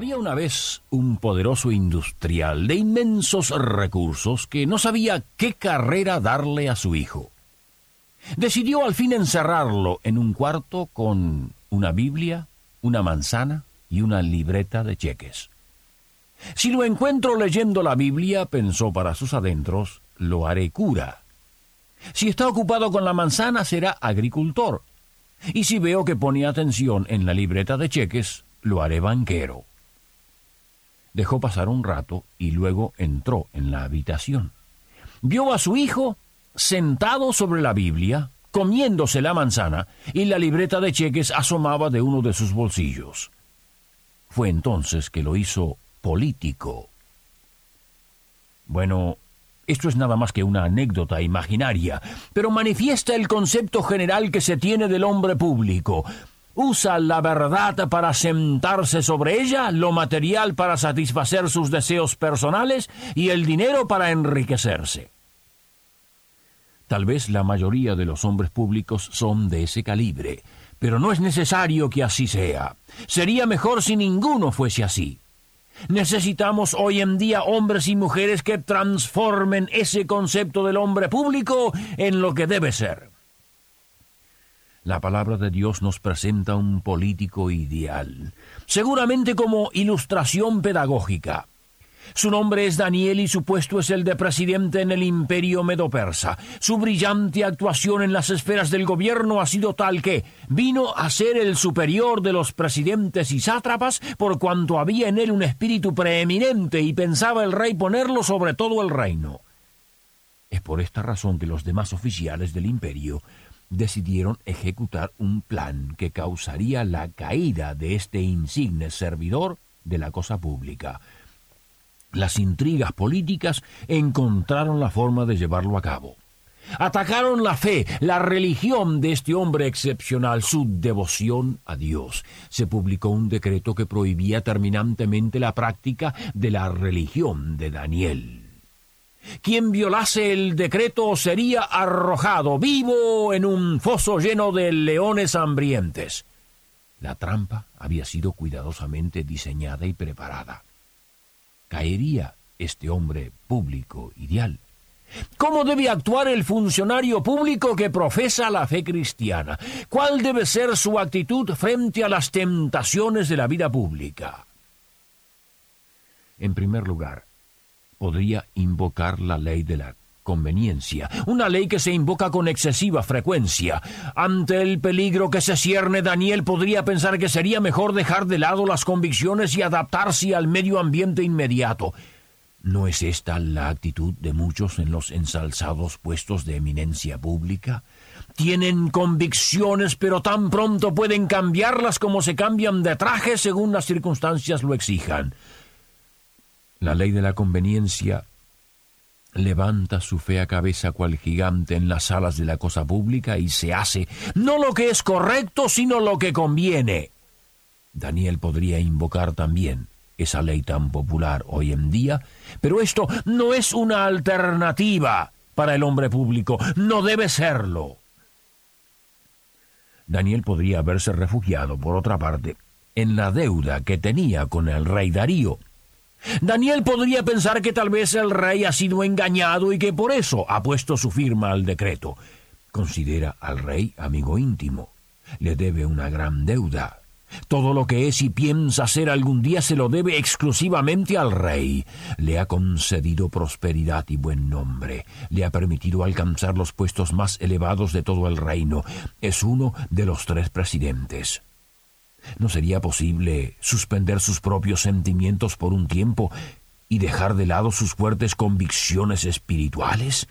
Había una vez un poderoso industrial de inmensos recursos que no sabía qué carrera darle a su hijo. Decidió al fin encerrarlo en un cuarto con una Biblia, una manzana y una libreta de cheques. Si lo encuentro leyendo la Biblia, pensó para sus adentros, lo haré cura. Si está ocupado con la manzana, será agricultor. Y si veo que pone atención en la libreta de cheques, lo haré banquero. Dejó pasar un rato y luego entró en la habitación. Vio a su hijo sentado sobre la Biblia, comiéndose la manzana, y la libreta de cheques asomaba de uno de sus bolsillos. Fue entonces que lo hizo político. Bueno, esto es nada más que una anécdota imaginaria, pero manifiesta el concepto general que se tiene del hombre público, usa la verdad para sentarse sobre ella, lo material para satisfacer sus deseos personales y el dinero para enriquecerse. Tal vez la mayoría de los hombres públicos son de ese calibre, pero no es necesario que así sea. Sería mejor si ninguno fuese así. Necesitamos hoy en día hombres y mujeres que transformen ese concepto del hombre público en lo que debe ser. La palabra de Dios nos presenta un político ideal, seguramente como ilustración pedagógica. Su nombre es Daniel y su puesto es el de presidente en el imperio medo-persa. Su brillante actuación en las esferas del gobierno ha sido tal que vino a ser el superior de los presidentes y sátrapas por cuanto había en él un espíritu preeminente y pensaba el rey ponerlo sobre todo el reino. Es por esta razón que los demás oficiales del imperio decidieron ejecutar un plan que causaría la caída de este insigne servidor de la cosa pública. Las intrigas políticas encontraron la forma de llevarlo a cabo. Atacaron la fe, la religión de este hombre excepcional, su devoción a Dios. Se publicó un decreto que prohibía terminantemente la práctica de la religión de Daniel. Quien violase el decreto sería arrojado vivo en un foso lleno de leones hambrientes. La trampa había sido cuidadosamente diseñada y preparada. Caería este hombre público ideal. ¿Cómo debe actuar el funcionario público que profesa la fe cristiana? ¿Cuál debe ser su actitud frente a las tentaciones de la vida pública? En primer lugar, podría invocar la ley de la conveniencia, una ley que se invoca con excesiva frecuencia. Ante el peligro que se cierne, Daniel podría pensar que sería mejor dejar de lado las convicciones y adaptarse al medio ambiente inmediato. ¿No es esta la actitud de muchos en los ensalzados puestos de eminencia pública? Tienen convicciones, pero tan pronto pueden cambiarlas como se cambian de traje según las circunstancias lo exijan. La ley de la conveniencia levanta su fea cabeza cual gigante en las alas de la cosa pública y se hace no lo que es correcto, sino lo que conviene. Daniel podría invocar también esa ley tan popular hoy en día, pero esto no es una alternativa para el hombre público, no debe serlo. Daniel podría haberse refugiado, por otra parte, en la deuda que tenía con el rey Darío, Daniel podría pensar que tal vez el rey ha sido engañado y que por eso ha puesto su firma al decreto. Considera al rey amigo íntimo. Le debe una gran deuda. Todo lo que es y piensa ser algún día se lo debe exclusivamente al rey. Le ha concedido prosperidad y buen nombre. Le ha permitido alcanzar los puestos más elevados de todo el reino. Es uno de los tres presidentes. ¿No sería posible suspender sus propios sentimientos por un tiempo y dejar de lado sus fuertes convicciones espirituales?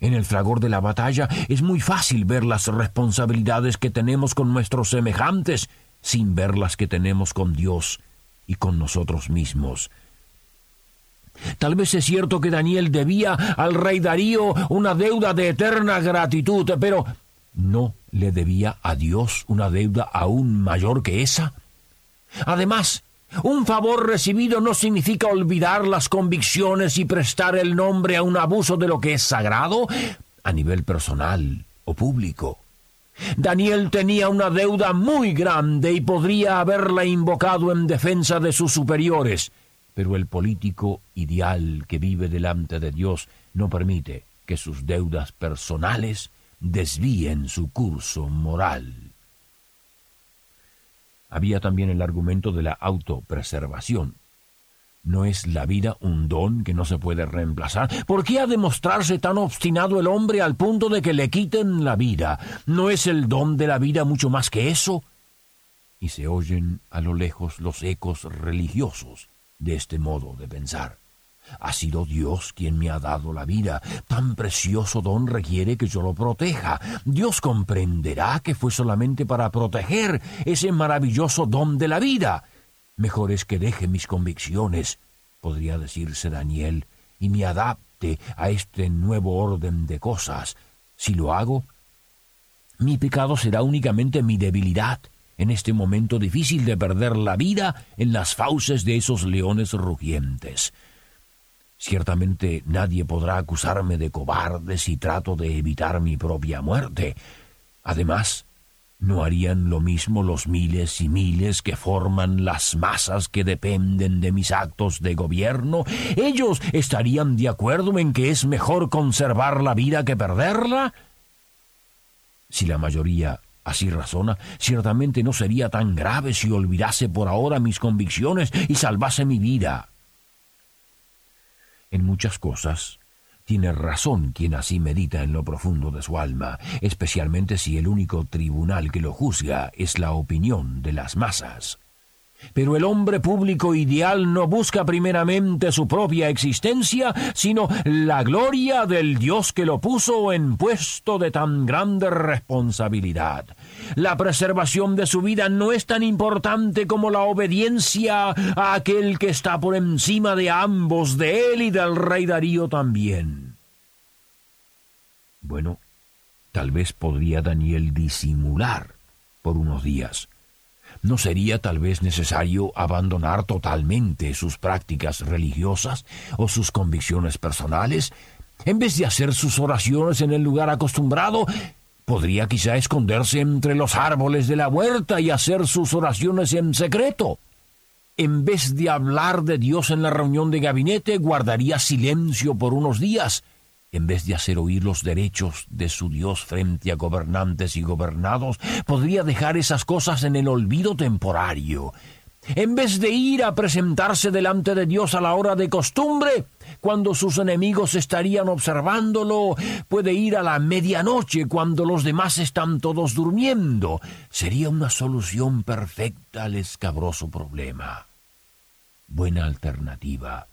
En el fragor de la batalla es muy fácil ver las responsabilidades que tenemos con nuestros semejantes sin ver las que tenemos con Dios y con nosotros mismos. Tal vez es cierto que Daniel debía al rey Darío una deuda de eterna gratitud, pero ¿no le debía a Dios una deuda aún mayor que esa? Además, un favor recibido no significa olvidar las convicciones y prestar el nombre a un abuso de lo que es sagrado a nivel personal o público. Daniel tenía una deuda muy grande y podría haberla invocado en defensa de sus superiores, pero el político ideal que vive delante de Dios no permite que sus deudas personales desvíen su curso moral. Había también el argumento de la autopreservación. ¿No es la vida un don que no se puede reemplazar? ¿Por qué ha de mostrarse tan obstinado el hombre al punto de que le quiten la vida? ¿No es el don de la vida mucho más que eso? Y se oyen a lo lejos los ecos religiosos de este modo de pensar. Ha sido Dios quien me ha dado la vida. Tan precioso don requiere que yo lo proteja. Dios comprenderá que fue solamente para proteger ese maravilloso don de la vida. Mejor es que deje mis convicciones, podría decirse Daniel, y me adapte a este nuevo orden de cosas. Si lo hago, mi pecado será únicamente mi debilidad en este momento difícil de perder la vida en las fauces de esos leones rugientes. Ciertamente nadie podrá acusarme de cobarde si trato de evitar mi propia muerte. Además, ¿no harían lo mismo los miles y miles que forman las masas que dependen de mis actos de gobierno? ¿Ellos estarían de acuerdo en que es mejor conservar la vida que perderla? Si la mayoría así razona, ciertamente no sería tan grave si olvidase por ahora mis convicciones y salvase mi vida en muchas cosas. Tiene razón quien así medita en lo profundo de su alma, especialmente si el único tribunal que lo juzga es la opinión de las masas. Pero el hombre público ideal no busca primeramente su propia existencia, sino la gloria del Dios que lo puso en puesto de tan grande responsabilidad. La preservación de su vida no es tan importante como la obediencia a aquel que está por encima de ambos, de él y del rey Darío también. Bueno, tal vez podría Daniel disimular por unos días ¿No sería tal vez necesario abandonar totalmente sus prácticas religiosas o sus convicciones personales? En vez de hacer sus oraciones en el lugar acostumbrado, podría quizá esconderse entre los árboles de la huerta y hacer sus oraciones en secreto. En vez de hablar de Dios en la reunión de gabinete, guardaría silencio por unos días en vez de hacer oír los derechos de su Dios frente a gobernantes y gobernados, podría dejar esas cosas en el olvido temporario. En vez de ir a presentarse delante de Dios a la hora de costumbre, cuando sus enemigos estarían observándolo, puede ir a la medianoche cuando los demás están todos durmiendo. Sería una solución perfecta al escabroso problema. Buena alternativa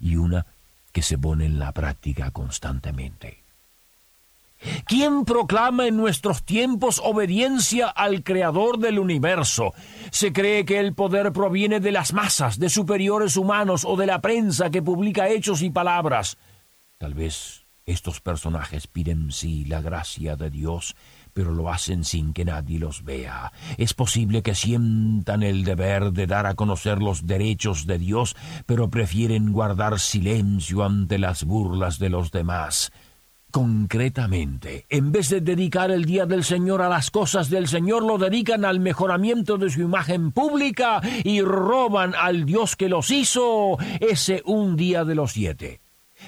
y una que se pone en la práctica constantemente. ¿Quién proclama en nuestros tiempos obediencia al Creador del universo? Se cree que el poder proviene de las masas, de superiores humanos o de la prensa que publica hechos y palabras. Tal vez estos personajes piden sí la gracia de Dios pero lo hacen sin que nadie los vea. Es posible que sientan el deber de dar a conocer los derechos de Dios, pero prefieren guardar silencio ante las burlas de los demás. Concretamente, en vez de dedicar el Día del Señor a las cosas del Señor, lo dedican al mejoramiento de su imagen pública y roban al Dios que los hizo ese un día de los siete.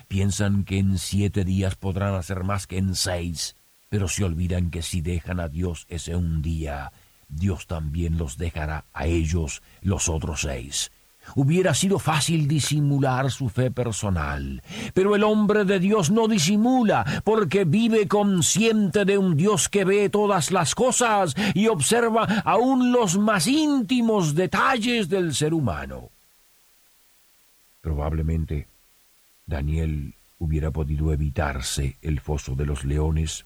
Piensan que en siete días podrán hacer más que en seis pero se olvidan que si dejan a Dios ese un día, Dios también los dejará a ellos los otros seis. Hubiera sido fácil disimular su fe personal, pero el hombre de Dios no disimula, porque vive consciente de un Dios que ve todas las cosas y observa aún los más íntimos detalles del ser humano. Probablemente Daniel hubiera podido evitarse el foso de los leones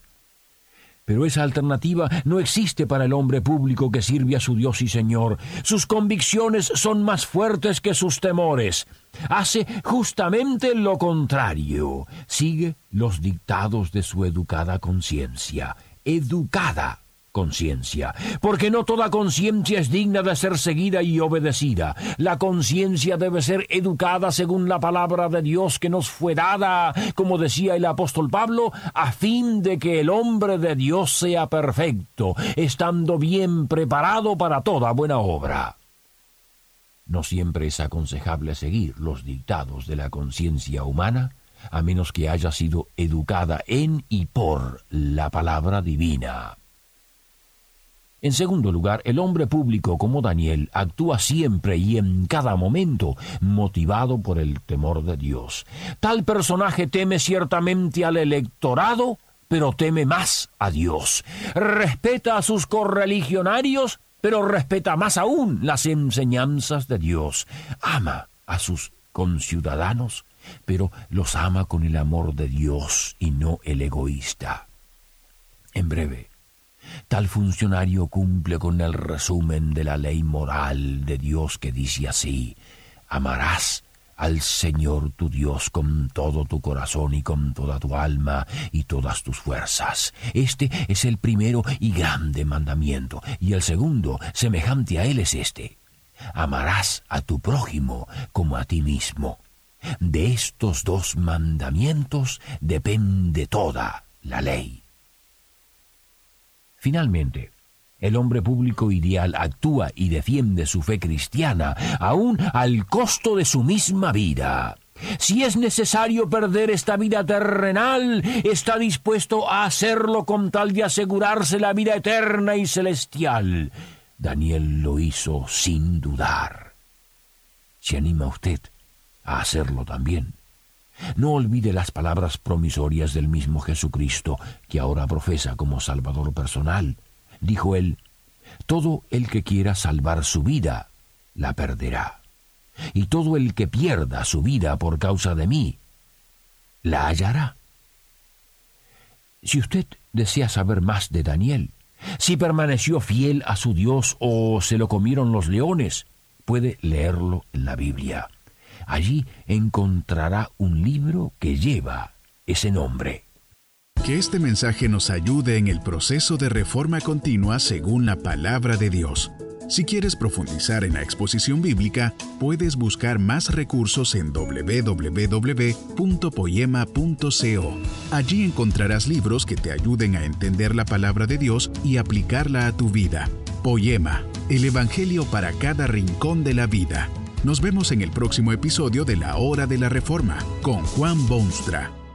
Pero esa alternativa no existe para el hombre público que sirve a su Dios y Señor. Sus convicciones son más fuertes que sus temores. Hace justamente lo contrario. Sigue los dictados de su educada conciencia. Educada conciencia, porque no toda conciencia es digna de ser seguida y obedecida. La conciencia debe ser educada según la palabra de Dios que nos fue dada, como decía el apóstol Pablo, a fin de que el hombre de Dios sea perfecto, estando bien preparado para toda buena obra. No siempre es aconsejable seguir los dictados de la conciencia humana, a menos que haya sido educada en y por la palabra divina. En segundo lugar, el hombre público como Daniel actúa siempre y en cada momento motivado por el temor de Dios. Tal personaje teme ciertamente al electorado, pero teme más a Dios. Respeta a sus correligionarios, pero respeta más aún las enseñanzas de Dios. Ama a sus conciudadanos, pero los ama con el amor de Dios y no el egoísta. En breve, Tal funcionario cumple con el resumen de la ley moral de Dios que dice así, amarás al Señor tu Dios con todo tu corazón y con toda tu alma y todas tus fuerzas. Este es el primero y grande mandamiento, y el segundo, semejante a él, es este. Amarás a tu prójimo como a ti mismo. De estos dos mandamientos depende toda la ley. Finalmente, el hombre público ideal actúa y defiende su fe cristiana, aún al costo de su misma vida. Si es necesario perder esta vida terrenal, está dispuesto a hacerlo con tal de asegurarse la vida eterna y celestial. Daniel lo hizo sin dudar. ¿Se anima usted a hacerlo también? No olvide las palabras promisorias del mismo Jesucristo, que ahora profesa como Salvador personal. Dijo él, Todo el que quiera salvar su vida, la perderá. Y todo el que pierda su vida por causa de mí, la hallará. Si usted desea saber más de Daniel, si permaneció fiel a su Dios o se lo comieron los leones, puede leerlo en la Biblia. Allí encontrará un libro que lleva ese nombre. Que este mensaje nos ayude en el proceso de reforma continua según la palabra de Dios. Si quieres profundizar en la exposición bíblica, puedes buscar más recursos en www.poema.co. Allí encontrarás libros que te ayuden a entender la palabra de Dios y aplicarla a tu vida. Poema, el Evangelio para cada rincón de la vida. Nos vemos en el próximo episodio de La Hora de la Reforma con Juan Bonstra.